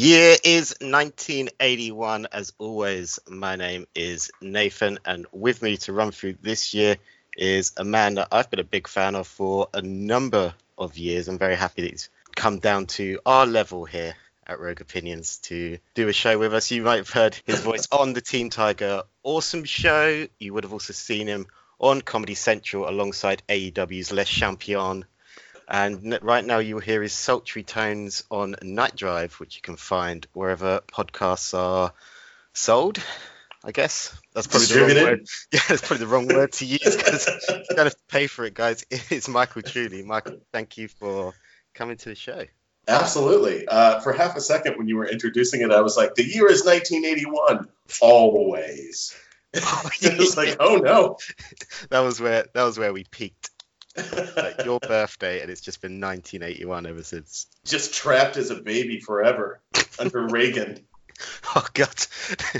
year is 1981. As always, my name is Nathan, and with me to run through this year is a man that I've been a big fan of for a number of years. I'm very happy that he's come down to our level here at Rogue Opinions to do a show with us. You might have heard his voice on the Team Tiger Awesome show. You would have also seen him on Comedy Central alongside AEW's Les Champions. And right now, you will hear his sultry tones on Night Drive, which you can find wherever podcasts are sold. I guess that's probably the wrong word. Yeah, that's probably the wrong word to use because you don't have to pay for it, guys. It's Michael Julie. Michael, thank you for coming to the show. Absolutely. Uh, for half a second, when you were introducing it, I was like, "The year is 1981." Always. It was like, "Oh no." That was where that was where we peaked. Like your birthday, and it's just been 1981 ever since. Just trapped as a baby forever under Reagan. Oh God.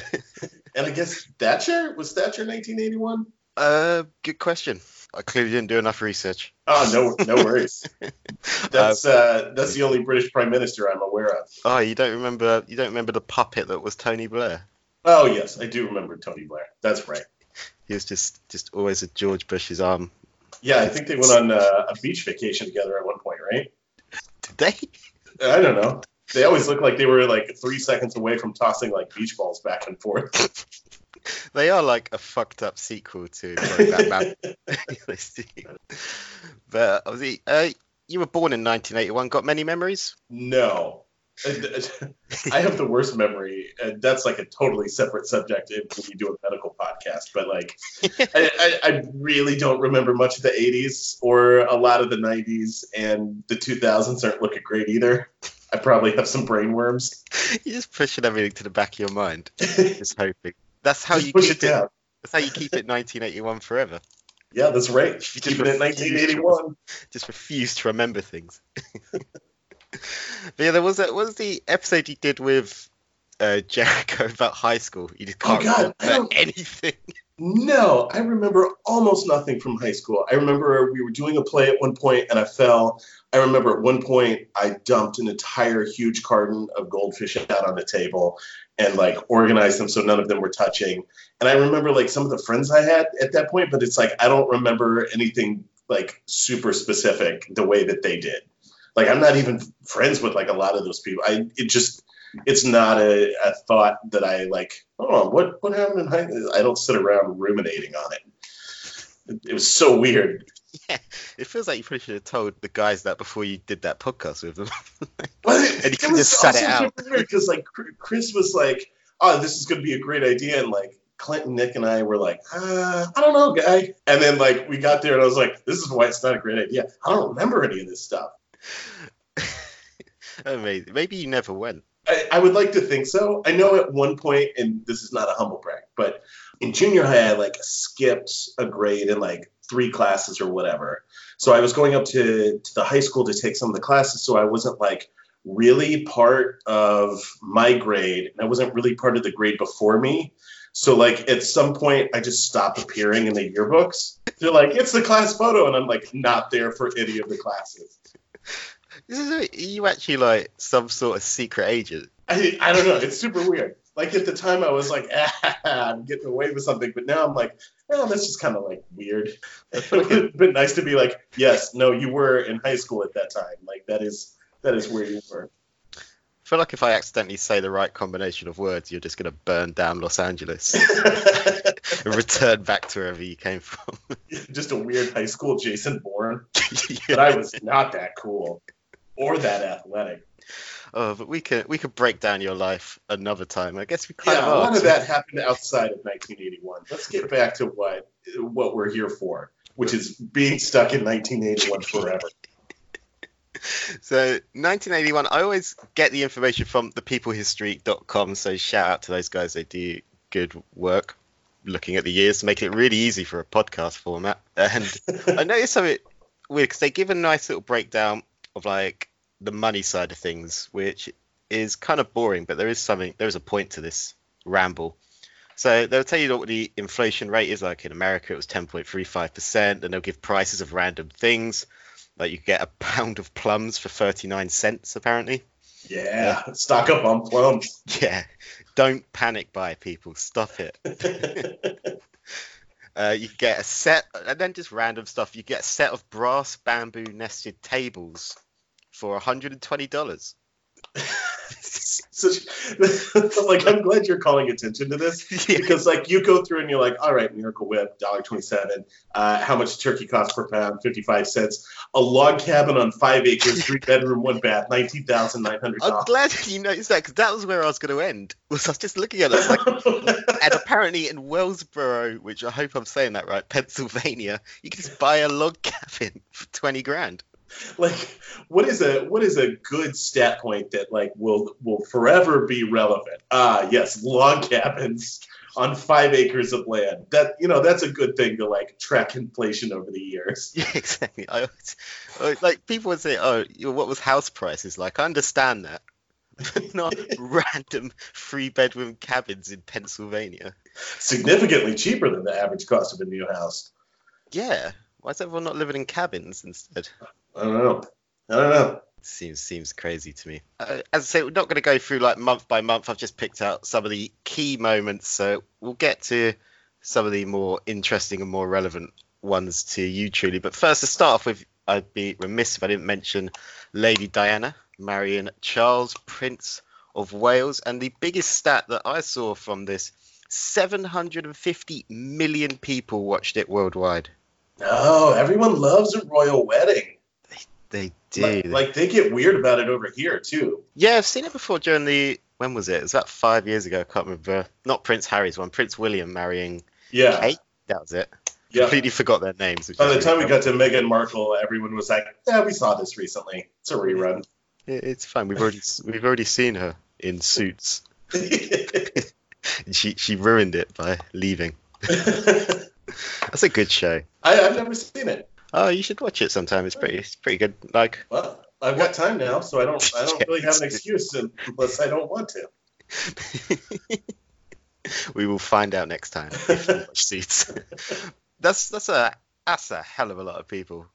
and I guess Thatcher was Thatcher 1981. Uh, good question. I clearly didn't do enough research. Oh no, no worries. that's uh, that's the only British Prime Minister I'm aware of. Oh, you don't remember? You don't remember the puppet that was Tony Blair? Oh yes, I do remember Tony Blair. That's right. He was just just always at George Bush's arm. Yeah, I think they went on uh, a beach vacation together at one point, right? Did they? I don't know. They always look like they were like three seconds away from tossing like beach balls back and forth. they are like a fucked up sequel to Batman. but obviously, uh, you were born in 1981. Got many memories? No. Uh, I have the worst memory, and that's like a totally separate subject when we do a medical podcast. But like, I, I, I, really don't remember much of the '80s or a lot of the '90s, and the 2000s aren't looking great either. I probably have some brain worms. You're just pushing everything to the back of your mind, just hoping. That's how just you push keep it down. That's how you keep it 1981 forever. Yeah, that's right. You keep it in 1981. Just refuse to remember things. But yeah, there was a, what was the episode you did with uh, Jericho about high school? You just can't oh, remember anything. No, I remember almost nothing from high school. I remember we were doing a play at one point and I fell. I remember at one point I dumped an entire huge carton of goldfish out on the table and like organized them so none of them were touching. And I remember like some of the friends I had at that point, but it's like I don't remember anything like super specific the way that they did. Like I'm not even friends with like a lot of those people. I it just it's not a, a thought that I like. Oh, what what happened in high? I don't sit around ruminating on it. It, it was so weird. Yeah, it feels like you probably should have told the guys that before you did that podcast with them. It, and you it can was just set it out. because like Chris was like, "Oh, this is going to be a great idea," and like Clinton, Nick, and I were like, uh, "I don't know, guy." And then like we got there, and I was like, "This is why it's not a great idea." I don't remember any of this stuff. Amazing. Maybe you never went. I, I would like to think so. I know at one point, and this is not a humble brag, but in junior high, I like skipped a grade in like three classes or whatever. So I was going up to, to the high school to take some of the classes. So I wasn't like really part of my grade, and I wasn't really part of the grade before me. So like at some point, I just stopped appearing in the yearbooks. They're like, "It's the class photo," and I'm like not there for any of the classes. This is a, you actually like some sort of secret agent. I, I don't know. It's super weird. Like at the time, I was like, ah, I'm getting away with something, but now I'm like, oh, that's just kind of like weird. It would have been nice to be like, yes, no, you were in high school at that time. Like that is that is where you were. I feel like if I accidentally say the right combination of words, you're just going to burn down Los Angeles return back to wherever you came from. just a weird high school Jason Bourne, but I was not that cool or that athletic. Oh, but we could we could break down your life another time. I guess we kind Yeah, of a are. lot of that happened outside of 1981. Let's get back to what what we're here for, which is being stuck in 1981 forever. So 1981, I always get the information from thepeoplehistory.com. So shout out to those guys; they do good work looking at the years, to make it really easy for a podcast format. And I noticed something weird because they give a nice little breakdown of like the money side of things, which is kind of boring, but there is something, there is a point to this ramble. So they'll tell you what the inflation rate is like in America. It was 10.35%, and they'll give prices of random things. Like you get a pound of plums for 39 cents, apparently. Yeah, stock up on plums. Yeah, don't panic buy people. Stop it. Uh, you get a set, and then just random stuff. You get a set of brass bamboo nested tables for $120. Such, like I'm glad you're calling attention to this Yeah. because like you go through and you're like, all right, Miracle Whip, dollar twenty seven. Uh, how much turkey cost per pound? Fifty five cents. A log cabin on five acres, three bedroom, one bath, nineteen thousand nine hundred I'm glad you noticed that because that was where I was going to end. Was I was just looking at it, like, and apparently in Wellsboro, which I hope I'm saying that right, Pennsylvania, you can just buy a log cabin for 20 grand. like what is a what is a good stat point that like will will forever be relevant ah yes log cabins on five acres of land that you know that's a good thing to like track inflation over the years Yeah, exactly. I, like people would say, "Oh, what was house prices like?" I understand that, but not random three bedroom cabins in Pennsylvania. significantly cheaper than the average cost of a new house Yeah, why is everyone not living in cabins instead? i don't know i don't know Seems seems crazy to me. Uh, as I say, we're not going to go through like month by month. I've just picked out some of the key moments, so we'll get to some of the more interesting and more relevant ones to you truly. But first, to start off with, I'd be remiss if I didn't mention Lady Diana marrying Charles, Prince of Wales, and the biggest stat that I saw from this: 750 million people watched it worldwide. No everyone loves a royal wedding They do. like, like they get weird about it over here too Yeah, I've seen it before during the when was it? It was about five years ago. I can't remember. Not Prince Harry's one. Prince William marrying yeah Kate. That was it. yeah Completely forgot their names. by the time we got to Meghan Markle, everyone was like, "Yeah, we saw this recently. It's a rerun." It- It's fine. We've already we've already seen her in suits. And she she ruined it by leaving. That's a good show. I, I've never seen it. Oh, you should watch it sometime. It's pretty it's pretty good. Like Well, I've got time now, so I don't. I don't really have an excuse unless I don't want to. we will find out next time if you watch Suits. that's that's a that's a hell of a lot of people.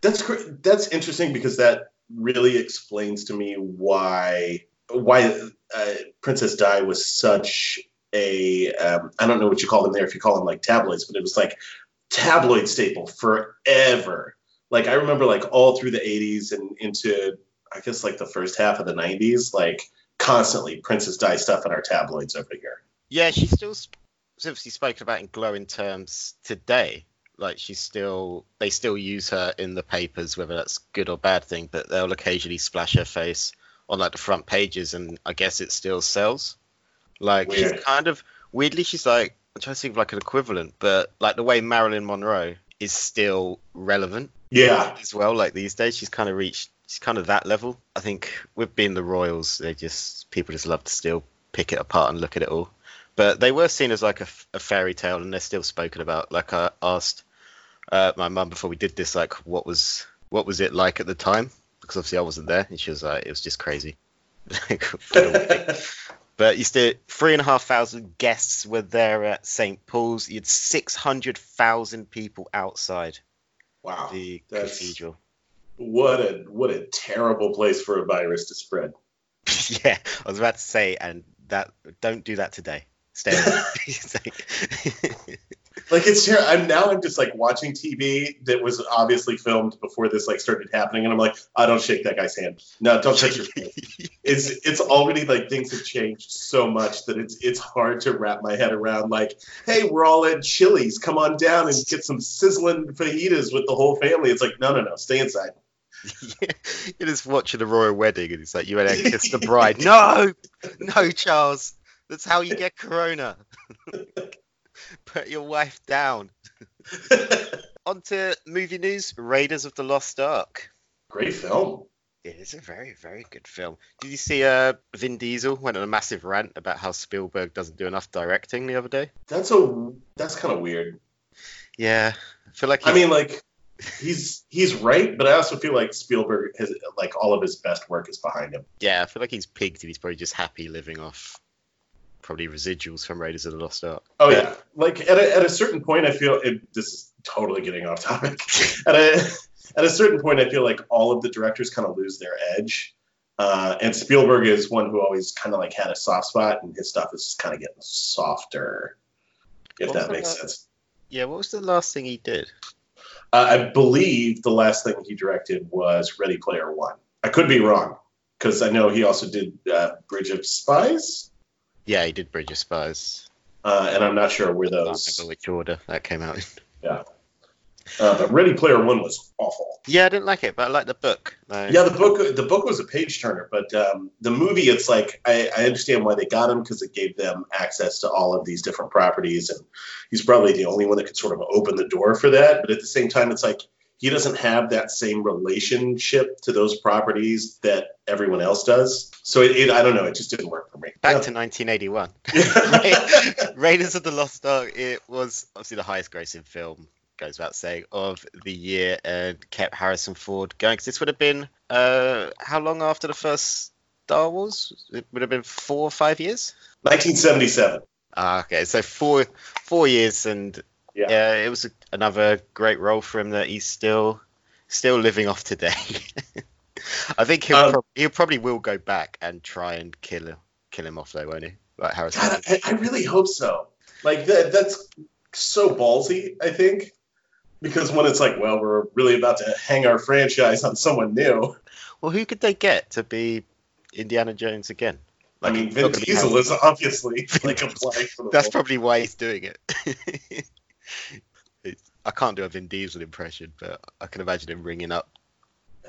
That's that's interesting because that really explains to me why why uh, Princess Di was such a um, I don't know what you call them there if you call them like tabloids, but it was like tabloid staple forever. Like I remember like all through the 80s and into I guess like the first half of the 90s, like constantly Princess Di stuff in our tabloids over here. Yeah, she's still sp- obviously spoken about in glowing terms today. Like she's still, they still use her in the papers, whether that's good or bad thing. But they'll occasionally splash her face on like the front pages, and I guess it still sells. Like she's kind of weirdly, she's like I'm trying to think of like an equivalent, but like the way Marilyn Monroe is still relevant Yeah. as well. Like these days, she's kind of reached, she's kind of that level. I think with being the Royals, they just people just love to still pick it apart and look at it all. But they were seen as like a fairy tale, and they're still spoken about. Like I asked uh, my mum before we did this, like what was what was it like at the time? Because obviously I wasn't there, and she was like, it was just crazy. But you still three and a half thousand guests were there at St Paul's. You had six hundred thousand people outside wow. the cathedral. What a what a terrible place for a virus to spread. yeah, I was about to say, and that don't do that today. Stay. Like- it's here. I'm now. I'm just like watching TV that was obviously filmed before this like started happening, and I'm like, I don't shake that guy's hand. No, don't touch your face. It's it's already like things have changed so much that it's it's hard to wrap my head around. Like, hey, we're all at Chili's. Come on down and get some sizzling fajitas with the whole family. It's like, no, no, no, stay inside. You're just watching a royal wedding, and it's like you and to kiss the bride. No, no, Charles, that's how you get corona. Put your wife down. On to movie news: Raiders of the Lost Ark. Great film. It is a very, very good film. Did you see uh, Vin Diesel went on a massive rant about how Spielberg doesn't do enough directing the other day? That's a that's kind of weird. Yeah, I feel like I mean, like he's he's right, but I also feel like Spielberg has like all of his best work is behind him. yeah, I feel like he's pigged and he's probably just happy living off probably residuals from Raiders of the Lost Ark. Oh yeah, like at a, at a certain point, I feel it, this is totally getting off topic. at a at a certain point, I feel like all of the directors kind of lose their edge Uh, and Spielberg is one who always kind of like had a soft spot, and his stuff is just kind of getting softer, if What that makes that? sense. Yeah, what was the last thing he did? Uh, I believe the last thing he directed was Ready Player One. I could be wrong because I know he also did uh, Bridge of Spies, Yeah, he did Bridge of Spies. uh, and I'm not sure where those. I those. remember which order that came out in. Uh, but Ready Player One was awful. Yeah, I didn't like it, but I like the book. No. Yeah, the book the book was a page turner, but um, the movie it's like I, I understand why they got him because it gave them access to all of these different properties, and he's probably the only one that could sort of open the door for that. But at the same time, it's like he doesn't have that same relationship to those properties that everyone else does. So it, it I don't know, it just didn't work for me. Back to 1981. Yeah. Raiders of the Lost Ark. It was obviously the highest grossing film, goes without saying, of the year, and kept Harrison Ford going. Because this would have been uh, how long after the first Star Wars? It would have been four or five years. 1977. Ah, okay, so four four years, and Yeah. yeah, it was a, another great role for him that he's still still living off today. I think he'll Um, prob- he probably will go back and try and kill him kill him off though, won't he? Like Harrison. God, I, I really hope so. Like that, that's so ballsy. I think because when it's like, well, we're really about to hang our franchise on someone new. Well, who could they get to be Indiana Jones again? I mean, Vin not gonna be Diesel is obviously like applying for the That's role. probably why he's doing it. I can't do a Vin Diesel impression, but I can imagine him ringing up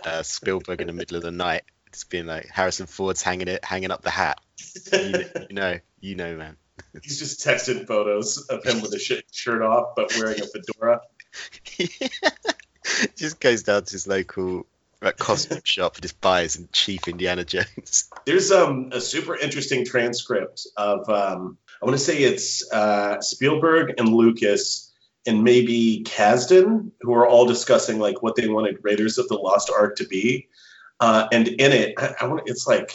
uh, Spielberg in the middle of the night, just being like, "Harrison Ford's hanging it, hanging up the hat." You, you know, you know, man. He's just texting photos of him with a shirt off but wearing a fedora. just goes down to his local like, costume shop and just buys and cheap Indiana Jones. There's um a super interesting transcript of um I want to say it's uh, Spielberg and Lucas and maybe Kasdan who are all discussing like what they wanted Raiders of the Lost Ark to be, uh, and in it I, I want it's like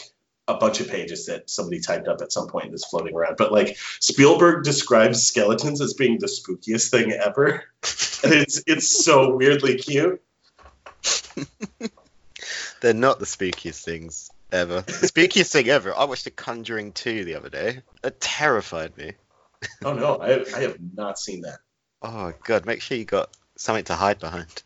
a bunch of pages that somebody typed up at some point that's floating around. But like Spielberg describes skeletons as being the spookiest thing ever, and it's it's so weirdly cute. They're not the spookiest things ever. The spookiest thing ever. I watched The Conjuring 2 the other day. It terrified me. Oh no, I, I have not seen that. Oh god, make sure you got something to hide behind.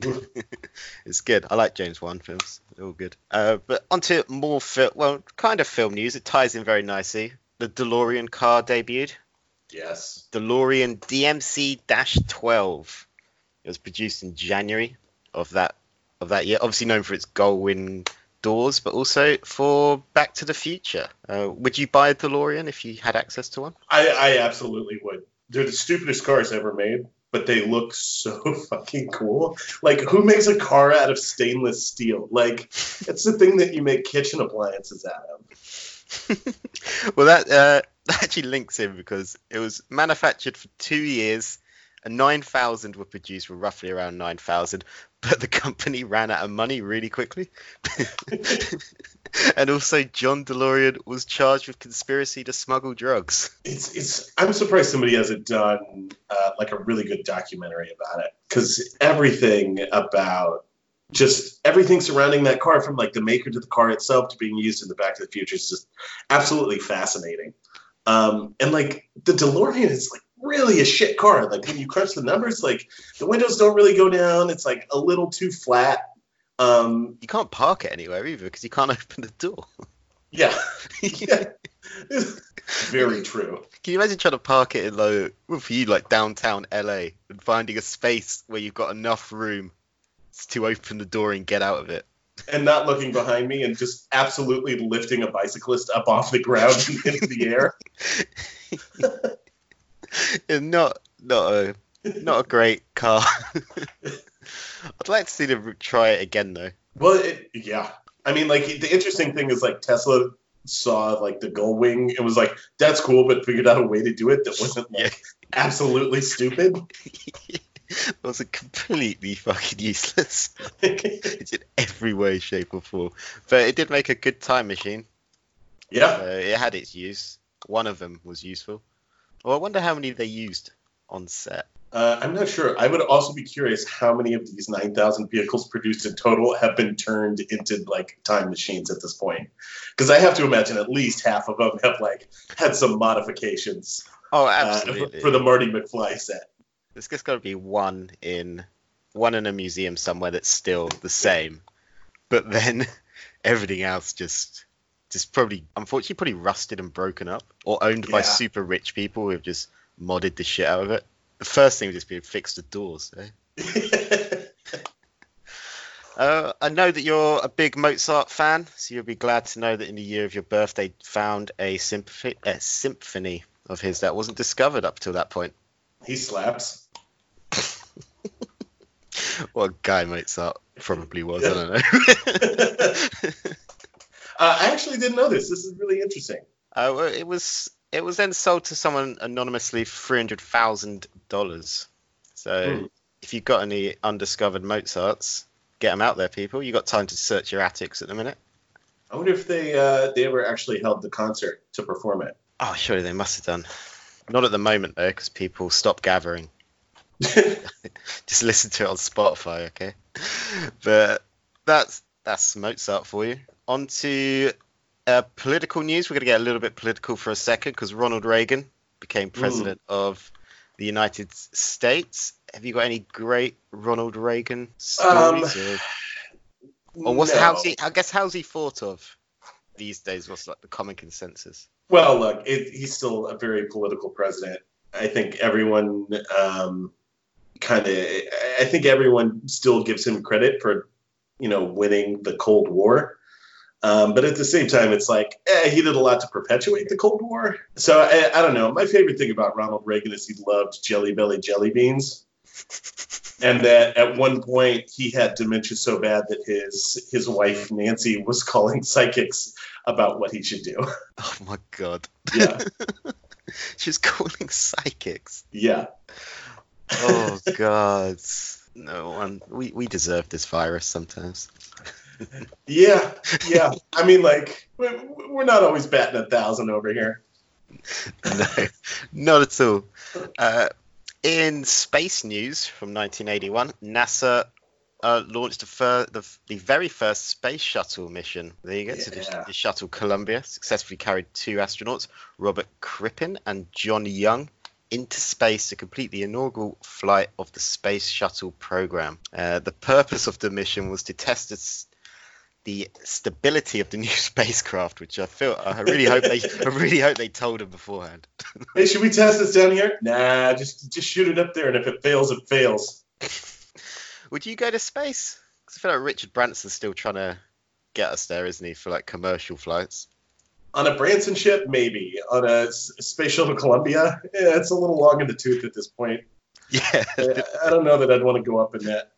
it's good. I like James Wan films. They're all good. Uh, but onto more film. Well, kind of film news. It ties in very nicely. The DeLorean car debuted. Yes. DeLorean DMC-12. It was produced in January of that of that year. Obviously known for its Gullwing doors, but also for Back to the Future. Uh, would you buy a DeLorean if you had access to one? I, I absolutely would. They're the stupidest cars ever made, but they look so fucking cool. Like, who makes a car out of stainless steel? Like, it's the thing that you make kitchen appliances out of. well, that uh, that actually links in because it was manufactured for two years, and nine thousand were produced, were roughly around nine thousand, but the company ran out of money really quickly. and also, John DeLorean was charged with conspiracy to smuggle drugs. It's it's. I'm surprised somebody hasn't done uh, like a really good documentary about it because everything about just everything surrounding that car, from like the maker to the car itself to being used in the Back to the Future, is just absolutely fascinating. Um, and like the DeLorean is like really a shit car. Like when you crunch the numbers, like the windows don't really go down. It's like a little too flat. Um, You can't park it anywhere either because you can't open the door. yeah, yeah. very true. Can you imagine trying to park it in like, well, for you, like downtown LA, and finding a space where you've got enough room to open the door and get out of it? And not looking behind me and just absolutely lifting a bicyclist up off the ground and into the air. Not not a not a great car. I'd like to see them try it again though. Well, it, yeah. I mean, like the interesting thing is like Tesla saw like the gull wing and was like, "That's cool," but figured out a way to do it that wasn't like Yeah. absolutely stupid. it was completely fucking useless. it's in every way, shape, or form. But it did make a good time machine. yeah, Uh, it had its use. One of them was useful. Well, I wonder how many they used on set. Uh, I'm not sure. I would also be curious how many of these 9,000 vehicles produced in total have been turned into like time machines at this point. Because I have to imagine at least half of them have like had some modifications. Oh, uh, absolutely. for the Marty McFly set. There's just got to be one in one in a museum somewhere that's still the same, but then everything else just just probably unfortunately probably rusted and broken up, or owned by super rich people who have just modded the shit out of it. The first thing would just be to fix the doors. Eh? Uh, I know that you're a big Mozart fan, so you'll be glad to know that in the year of your birthday, found a symphony, a symphony of his that wasn't discovered up till that point. he slaps. What a guy Mozart probably was. I don't know. Uh, I actually didn't know this. This is really interesting. uh, it was it was then sold to someone anonymously for three hundred thousand dollars. So Hmm. if you've got any undiscovered Mozarts, get them out there, people. You got time to search your attics at the minute. I wonder if they uh, they ever actually held the concert to perform it. Oh, surely they must have done. Not at the moment though, because people stop gathering. Just listen to it on Spotify, okay? But that's that's Mozart for you. On to uh, political news. We're going to get a little bit political for a second because Ronald Reagan became president of the United States. Have you got any great Ronald Reagan stories? or, or what's No. how's he? I guess how's he thought of these days? What's like the common consensus? Well, look, it, he's still a very political president. I think everyone um, kind of, I think everyone still gives him credit for, you know, winning the Cold War. Um, but at the same time, it's like eh, he did a lot to perpetuate the Cold War. So I, I don't know. My favorite thing about Ronald Reagan is he loved Jelly Belly jelly beans, and that at one point he had dementia so bad that his his wife Nancy was calling psychics about what he should do. Oh my god. Yeah, She's calling psychics. yeah. Oh god. No one. We we deserve this virus sometimes. Yeah, yeah. I mean, like, we- we're not always batting a thousand over here. no, not at all. Uh, in space news from 1981, NASA uh, launched the, fir- the, the very first space shuttle mission. There you go. So the, the shuttle Columbia successfully carried two astronauts, Robert Crippen and John Young, into space to complete the inaugural flight of the space shuttle program. Uh, the purpose of the mission was to test its the stability of the new spacecraft, which I feel I really hope they I really hope they told him beforehand. Hey, should we test this down here? Nah, just just shoot it up there, and if it fails, it fails. Would you go to space? 'Cause I feel like Richard Branson's still trying to get us there, isn't he, for like commercial flights? On a Branson ship, maybe. On a space shuttle Columbia, yeah, it's a little long in the tooth at this point. Yeah, I, don't know that I'd want to go up in that.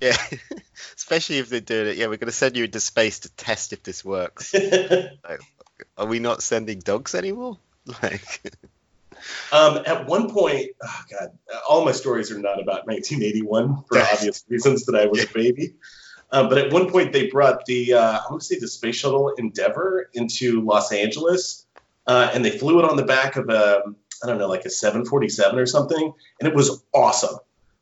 yeah. Especially if they're doing it. Yeah, we're going to send you into space to test if this works. Are we not sending dogs anymore? Like, Um, at one point, oh God, all my stories are not about 1981 for obvious reasons that I was a baby. Um, but at one point, they brought the uh, I want to say the space shuttle Endeavour into Los Angeles, uh, and they flew it on the back of a I don't know like a 747 or something, and it was awesome.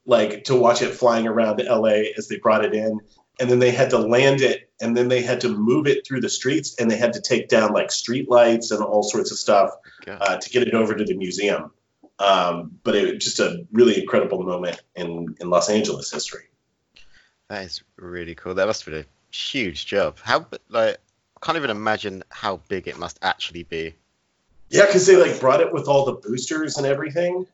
Like to watch it flying around LA as they brought it in, and then they had to land it, and then they had to move it through the streets, and they had to take down like street lights and all sorts of stuff uh, to get it over to the museum. Um, but it was just a really incredible moment in, in Los Angeles history. That is really cool. That must have been a huge job. How, like, I can't even imagine how big it must actually be. Yeah, because they like brought it with all the boosters and everything.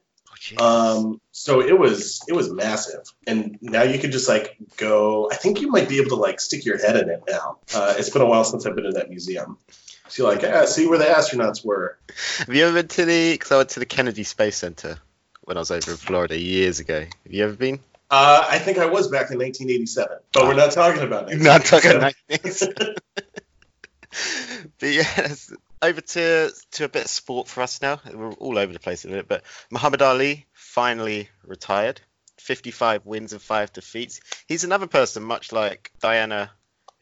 Oh. Um, so it was it was massive, and now you can just like go. I think you might be able to like stick your head in it now. Uh, it's been a while since I've been in that museum. So you're like, ah, see where the astronauts were. Have you ever been to the? Because I went to the Kennedy Space Center when I was over in Florida years ago. Have you ever been? Uh, I think I was back in 1987, but we're not talking about it. Not talking about but yes, over to to a bit of sport for us now. We're all over the place a minute, but Muhammad Ali finally retired. 55 wins and five defeats. He's another person, much like Diana,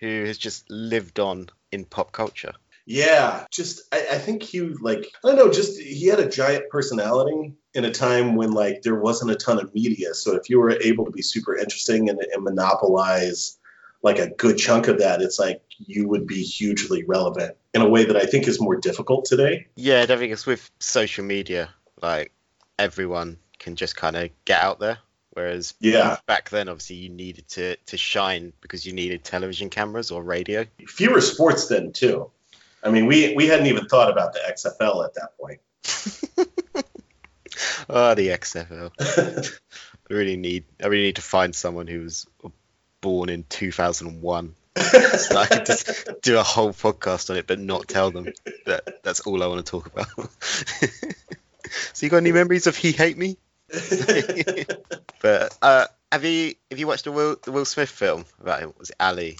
who has just lived on in pop culture. Yeah, just I, I think he like I don't know, just he had a giant personality in a time when like there wasn't a ton of media. So if you were able to be super interesting and, and monopolize like a good chunk of that, it's like you would be hugely relevant in a way that I think is more difficult today. Yeah, I don't think it's with social media. Like everyone can just kind of get out there. Whereas Yeah. back then, obviously, you needed to, to shine because you needed television cameras or radio. Fewer sports then too. I mean, we we hadn't even thought about the XFL at that point. Oh, the XFL. I really need I really need to find someone who was born in 2001 so I could just do a whole podcast on it, but not tell them that that's all I want to talk about. so you got any memories of He Hate Me? But uh, have you have you watched the Will the Will Smith film about him? Was it Ali?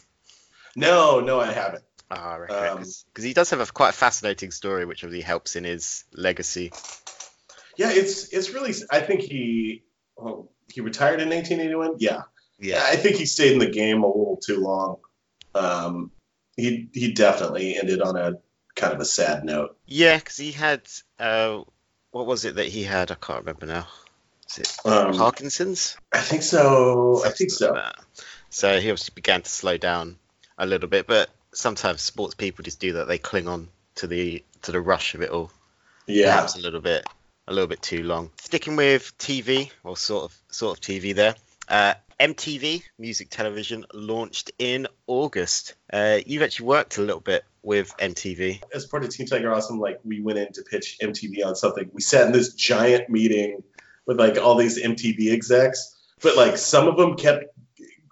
no, no, I haven't. Oh, I reckon Um, because he does have a quite a fascinating story, which obviously helps in his legacy. Yeah, it's it's really. I think he well, he retired in 1981. Yeah, Yeah, I think he stayed in the game a little too long. Um, he he definitely ended on a kind of a sad note. yeah, because he had uh, what was it that he had? I can't remember now. Is it Um, Parkinson's? I think so. I think so. Uh, So he obviously began to slow down a little bit, but sometimes sports people just do that. They cling on to the to the rush of it all, Yeah. perhaps a little bit a little bit too long. Sticking with TV or sort of sort of TV there. Uh, MTV Music Television launched in August. Uh, you've actually worked a little bit with MTV. As part of Team Tiger Awesome, like we went in to pitch MTV on something. We sat in this giant meeting with like all these MTV execs, but like some of them kept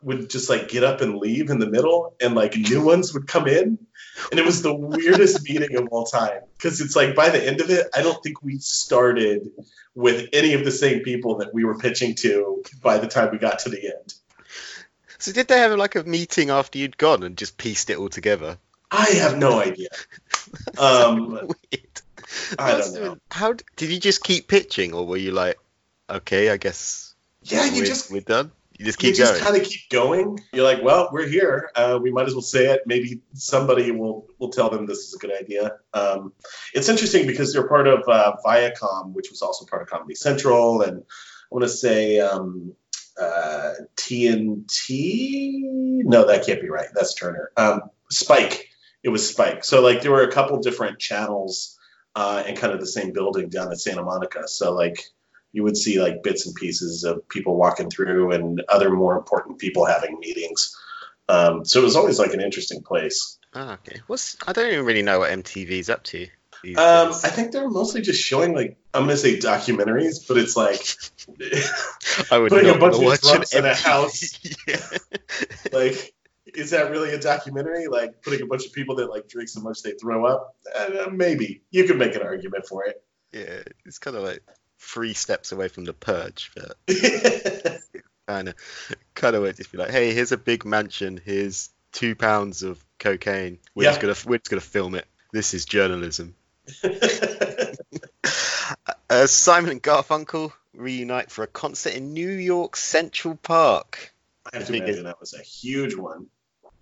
would just like get up and leave in the middle, and like new ones would come in, and it was the weirdest meeting of all time. Because it's like by the end of it, I don't think we started with any of the same people that we were pitching to by the time we got to the end. So did they have like a meeting after you'd gone and just pieced it all together? I have no idea. Um, Weird. I don't know. How did you just keep pitching, or were you like, okay, I guess Yeah, you we're, just we're done. You just you just kind of keep going. You're like, well, we're here. Uh, we might as well say it. Maybe somebody will will tell them this is a good idea. Um, it's interesting because they're part of uh, Viacom, which was also part of Comedy Central, and I want to say um, uh, TNT. No, that can't be right. That's Turner. Um, Spike. It was Spike. So like there were a couple different channels uh, in kind of the same building down at Santa Monica. So like you would see like bits and pieces of people walking through and other more important people having meetings. Um, so it was always like an interesting place. Ah, okay. What's I don't even really know what MTV's up to. Um. I think they're mostly just showing like I'm gonna say documentaries, but it's like I would putting a bunch of drunks in a house. yeah. like is that really a documentary? Like putting a bunch of people that like drink so much they throw up? Uh, maybe you could make an argument for it. yeah, it's kind of like three steps away from the purge, but kind of, kind of would just be like, hey, here's a big mansion, here's two pounds of cocaine. We're just gonna, we're just gonna film it. This is journalism. Uh, Simon and Garfunkel reunite for a concert in New York Central Park. I have to imagine that was a huge one.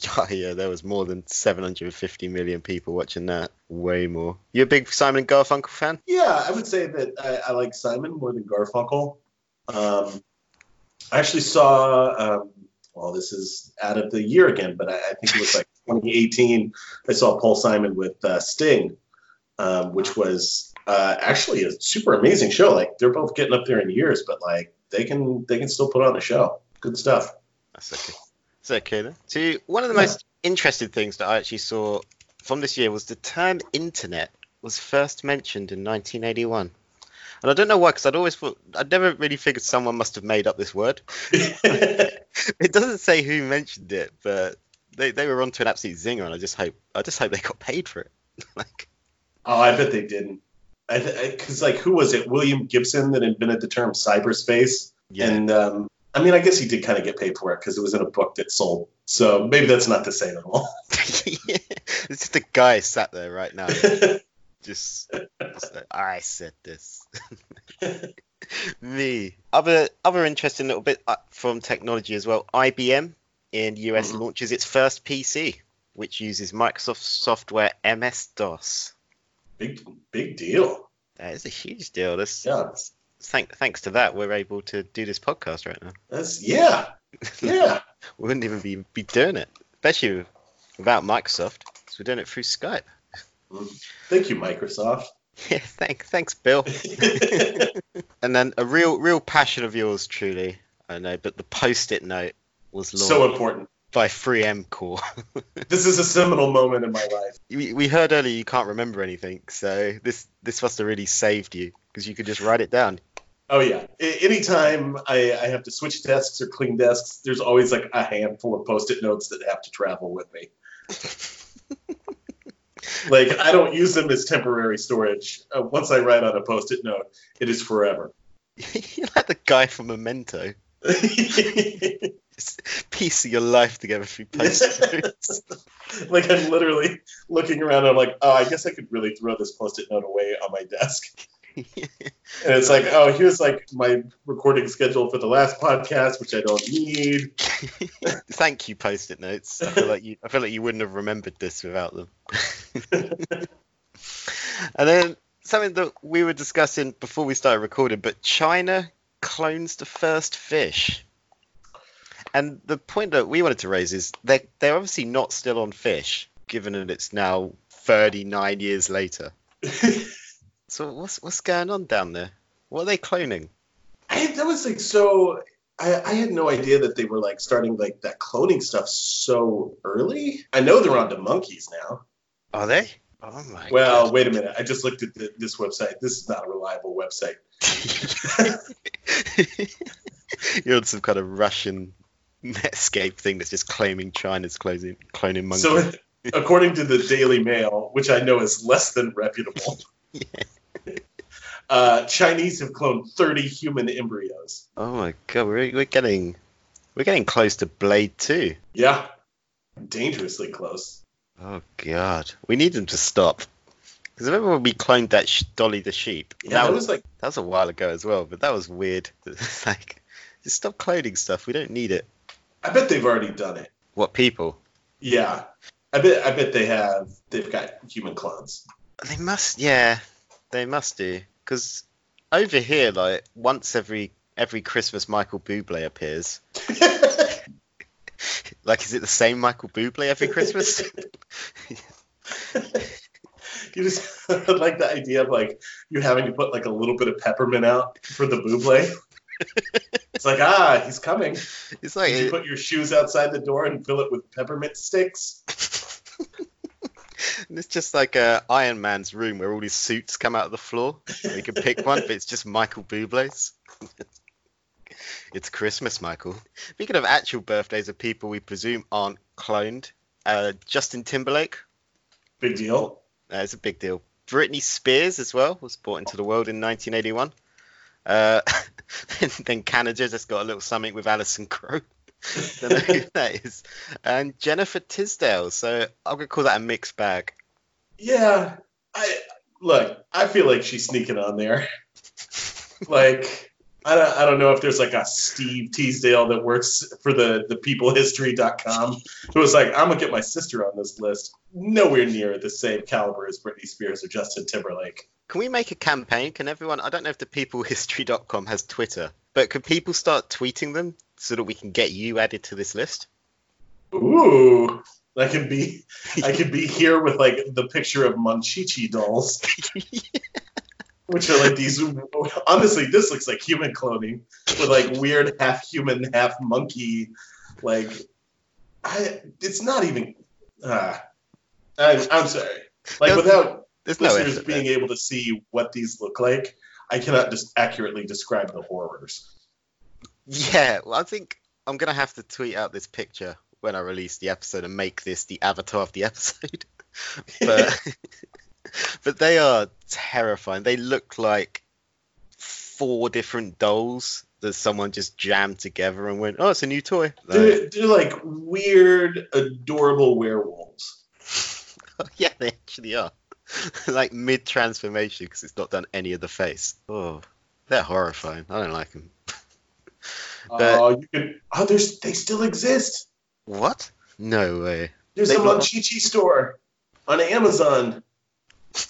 Oh, yeah, there was more than 750 million people watching that. Way more. You a big Simon and Garfunkel fan? Yeah, I would say that I, I like Simon more than Garfunkel. Um, I actually saw, um, well, this is out of the year again, but I, I think it was like 2018. I saw Paul Simon with uh, Sting, um, which was uh, actually a super amazing show. Like they're both getting up there in years, but like they can they can still put on a show. Good stuff. That's okay. It's okay then. So one of the Yeah. most interesting things that I actually saw from this year was the term internet was first mentioned in 1981. And I don't know why, because I'd always thought, I'd never really figured someone must have made up this word. It doesn't say who mentioned it, but they, they were onto an absolute zinger, and I just hope I just hope they got paid for it. like, Oh, I bet they didn't. I because like who was it? William Gibson that invented the term cyberspace. yeah, And um, I mean, I guess he did kind of get paid for it because it was in a book that sold. So maybe that's not the same at all. it's just a guy sat there right now, just, just like, I said this. Me. Other other interesting little bit uh, from technology as well. IBM in US Mhm. launches its first PC, which uses Microsoft software MS DOS. big big deal. That is a huge deal. This Yeah. Thank, thanks to that, we're able to do this podcast right now. That's yeah, yeah. we wouldn't even be, be doing it, especially without Microsoft. So we're doing it through Skype. Mm. Thank you, Microsoft. Yeah, thank, thanks, Bill. and then a real, real passion of yours, truly. I know, but the post-it note was so important. by 3M Core. This is a seminal moment in my life. we, we heard earlier you can't remember anything, so this this must have really saved you because you could just write it down. Oh yeah. A- anytime I, I have to switch desks or clean desks, there's always like a handful of post-it notes that have to travel with me. like I don't use them as temporary storage. Uh, once I write on a post-it note, it is forever. You're like the guy from Memento. piece of your life together through post-it notes. like I'm literally looking around. And I'm like, oh, I guess I could really throw this post-it note away on my desk. And it's like, oh, here's like my recording schedule for the last podcast, which I don't need. Thank you, post-it notes. I feel like you. I feel like you wouldn't have remembered this without them. and then something that we were discussing before we started recording, but China clones the first fish. And the point that we wanted to raise is they're, they're obviously not still on fish, given that it's now 39 years later. So what's what's going on down there? What are they cloning? I, that was like so. I, I had no idea that they were like starting like that cloning stuff so early. I know they're onto monkeys now. Are they? Oh my Well, god. wait a minute. I just looked at the, this website. This is not a reliable website. You're on some kind of Russian Netscape thing that's just claiming China's closing, cloning monkeys. So, according to the Daily Mail, which I know is less than reputable, uh, Chinese have cloned 30 human embryos. oh my god, we're, we're getting we're getting close to Blade 2. Yeah, dangerously close. Oh god, we need them to stop. Because remember when we cloned that sh- Dolly the sheep? Yeah, that was like that was a while ago as well, but that was weird. It's like, just stop cloning stuff. We don't need it. I bet they've already done it. What people? Yeah, I bet I bet they have. They've got human clones. They must, yeah, they must do. Because over here, like once every every Christmas, Michael Bublé appears. Like, is it the same Michael Bublé every Christmas? you just like the idea of like you having to put like a little bit of peppermint out for the Bublé. it's like ah, he's coming. it's like Did you put your shoes outside the door and fill it with peppermint sticks? It's just like uh, Iron Man's room where all his suits come out of the floor. You can pick one, but it's just Michael Bublé's. it's Christmas, Michael. We Speaking of actual birthdays of people we presume aren't cloned, uh, Justin Timberlake. Big deal. Uh, it's a big deal. Britney Spears as well was brought into the world in 1981. Uh, then Canada just got a little something with Allison Crowe. Don't know who that is. And Jennifer Tisdale. So I'm gonna call that a mixed bag. Yeah, I look. I feel like she's sneaking on there. like I don't, I don't know if there's like a Steve Teasdale that works for the the peoplehistory.com who was like, I'm gonna get my sister on this list. Nowhere near the same caliber as Britney Spears or Justin Timberlake. Can we make a campaign? Can everyone? I don't know if the peoplehistory.com has Twitter, but could people start tweeting them so that we can get you added to this list? Ooh, I could be I could be here with like the picture of Monchichi dolls. Which are like these honestly, this looks like human cloning with like weird half human, half monkey. Like I it's not even uh, I, I'm sorry. Like There's- without There's listeners effort being able to see what these look like, I cannot just accurately describe the horrors. Yeah, well, I think I'm gonna have to tweet out this picture when I release the episode and make this the avatar of the episode. but but they are terrifying. They look like four different dolls that someone just jammed together and went, "Oh, it's a new toy." Like, They're, they're like weird, adorable werewolves. yeah, they actually are. like mid transformation because it's not done any of the face. Oh, they're horrifying. I don't like them. But- Oh, you can. Oh, there's they still exist. What? No way. There's They a Monchichi store on Amazon.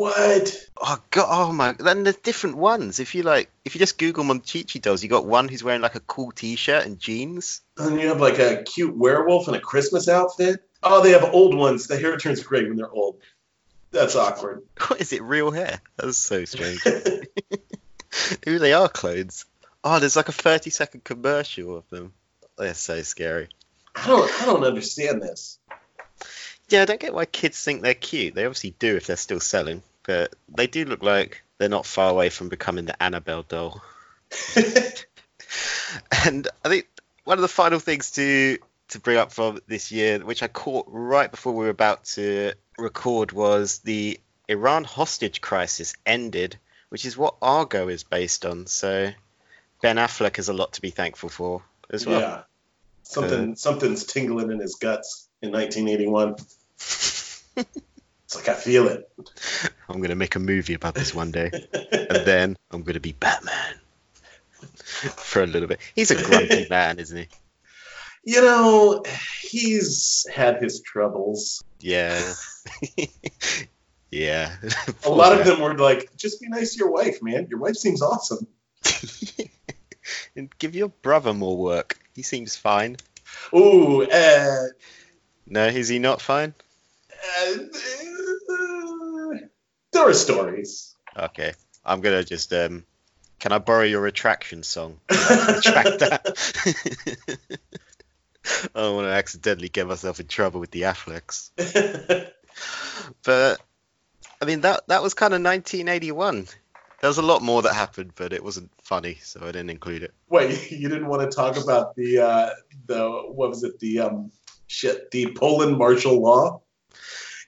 What? Oh god! Oh my! Then there's different ones. If you like, if you just Google Monchichi dolls, you got one who's wearing like a cool T-shirt and jeans. And you have like a cute werewolf in a Christmas outfit. Oh, they have old ones. The hair turns gray when they're old. That's awkward. What is it? Real hair? That's so strange. Who they are clothes? Oh, there's like a 30 second commercial of them. They're so scary. I don't. I don't understand this. Yeah, I don't get why kids think they're cute. They obviously do if they're still selling, but they do look like they're not far away from becoming the Annabelle doll. and I think one of the final things to to bring up from this year, which I caught right before we were about to record, was the Iran hostage crisis ended, which is what Argo is based on. So Ben Affleck has a lot to be thankful for as well. Yeah. Something. Uh, something's tingling in his guts in 1981. It's like I feel it. I'm going to make a movie about this one day, and then I'm going to be Batman for a little bit. He's a grumpy man, isn't he? You know, he's had his troubles. Yeah. yeah. A lot of them were like, just be nice to your wife, man. Your wife seems awesome. And give your brother more work. He seems fine. Ooh, uh, No, is he not fine? uh, there are stories. Okay. I'm gonna just um can I borrow your retraction song? Retract that. I don't want to accidentally get myself in trouble with the Afflecks. But I mean that that was kind of 1981. There was a lot more that happened, but it wasn't funny, so I didn't include it. Wait, you didn't want to talk about the uh, the what was it? The um shit, the Poland martial law.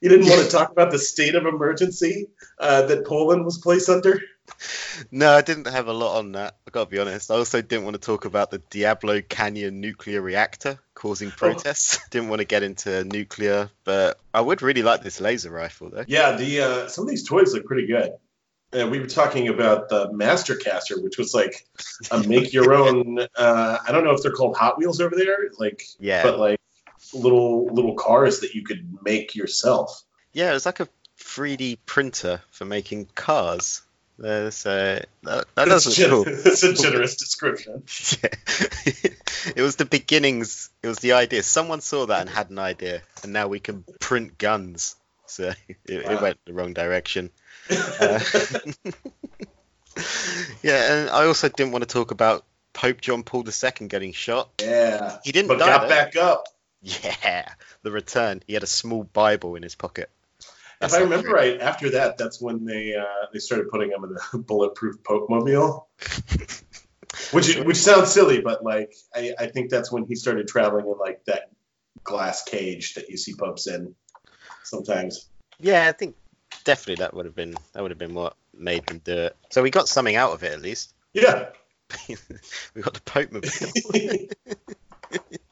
You didn't want to talk about the state of emergency uh, that Poland was placed under. No, I didn't have a lot on that. I gotta be honest. I also didn't want to talk about the Diablo Canyon nuclear reactor causing protests. didn't want to get into nuclear, but I would really like this laser rifle though. Yeah, the uh, some of these toys look pretty good. Uh, we were talking about the Mastercaster, which was like a make your own. Uh, I don't know if they're called Hot Wheels over there, like Yeah, but like little little cars that you could make yourself. yeah, it was like a 3D printer for making cars. Uh, that, that doesn't gen- cool. that's a generous description. Yeah. it was the beginnings. It was the idea. Someone saw that and had an idea, and now we can print guns. So it, Wow. it went the wrong direction. Uh, yeah, and I also didn't want to talk about Pope John Paul II getting shot. yeah, He didn't but die. got though. back up. Yeah, the return. He had a small Bible in his pocket. If I remember true. right, after that, that's when they uh, they started putting him in the bulletproof Pope mobile. Which which sounds silly, but like I, I think that's when he started traveling in like that glass cage that you see popes in sometimes. Yeah, I think definitely that would have been that would have been what made them do it. So we got something out of it at least. Yeah. we got the Pope mobile.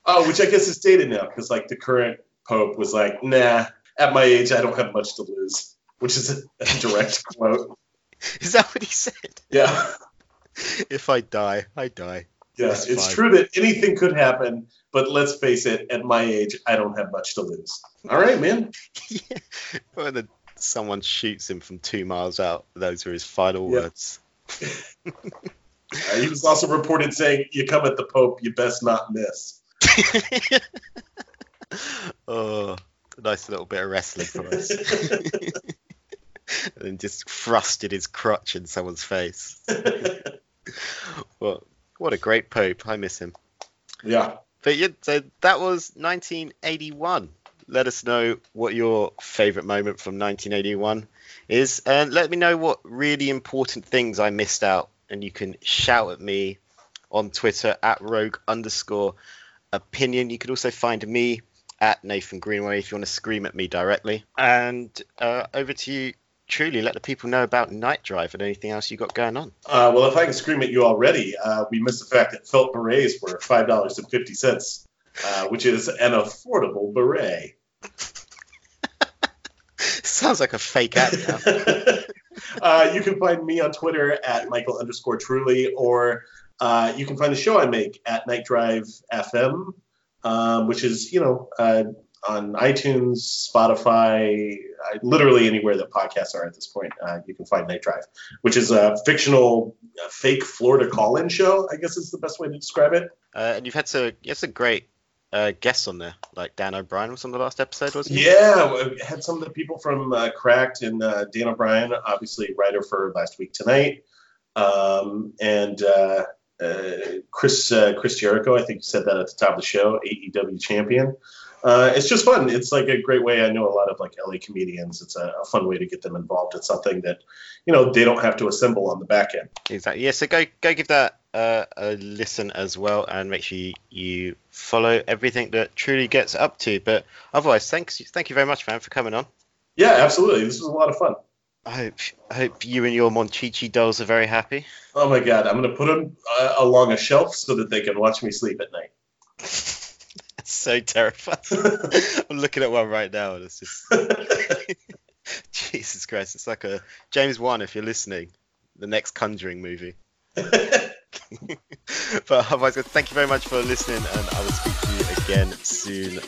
oh, which I guess is dated now because like the current pope was like, nah, at my age I don't have much to lose, which is a, direct quote. Is that what he said? Yeah. If I die, I die. Yeah, That's it's fine. true that anything could happen, but let's face it, at my age, I don't have much to lose. All right, man. yeah. When the, someone shoots him from two miles out, those were his final Yeah. words. Uh, he was also reported saying, "You come at the Pope, you best not miss." oh, nice little bit of wrestling for us. and just thrusted his crutch in someone's face. Well, what a great Pope. I miss him. yeah. But yeah, so that was 1981. Let us know what your favorite moment from 1981 is, and let me know what really important things I missed out. And you can shout at me on Twitter at rogue underscore opinion. You could also find me at Nathan Greenway if you want to scream at me directly. And uh, over to you, truly. Let the people know about Night Drive and anything else you got going on. Uh, well, if I can scream at you already, uh, we missed the fact that felt berets were five dollars and fifty cents, uh, which is an affordable beret. Sounds like a fake ad uh, you can find me on Twitter at Michael underscore Truly, or uh, you can find the show I make at Night Drive FM, um, which is you know uh, on iTunes, Spotify, uh, literally anywhere that podcasts are at this point. Uh, you can find Night Drive, which is a fictional, uh, fake Florida call-in show. I guess is the best way to describe it. Uh, and you've had some, you a great uh, guests on there, like Dan O'Brien was on the last episode, wasn't he? Yeah, we had some of the people from uh, Cracked and uh, Dan O'Brien, obviously writer for Last Week Tonight, um, and uh, uh, Chris uh, Chris Jericho. I think you said that at the top of the show, AEW champion. Uh, it's just fun. It's like a great way. I know a lot of like LA comedians. It's a, a, fun way to get them involved in something that, you know, they don't have to assemble on the back end. Exactly. Yeah. So go go give that uh, a listen as well, and make sure you, you follow everything that Truly gets up to. But otherwise, thanks thank you very much, man, for coming on. Yeah, absolutely. This was a lot of fun. I hope I hope you and your Monchichi dolls are very happy. Oh my god, I'm gonna put them uh, along a shelf so that they can watch me sleep at night. so terrifying. I'm looking at one right now, and it's just Jesus Christ. It's like a James Wan, if you're listening, the next Conjuring movie. but otherwise, thank you very much for listening, and I will speak to you again soon.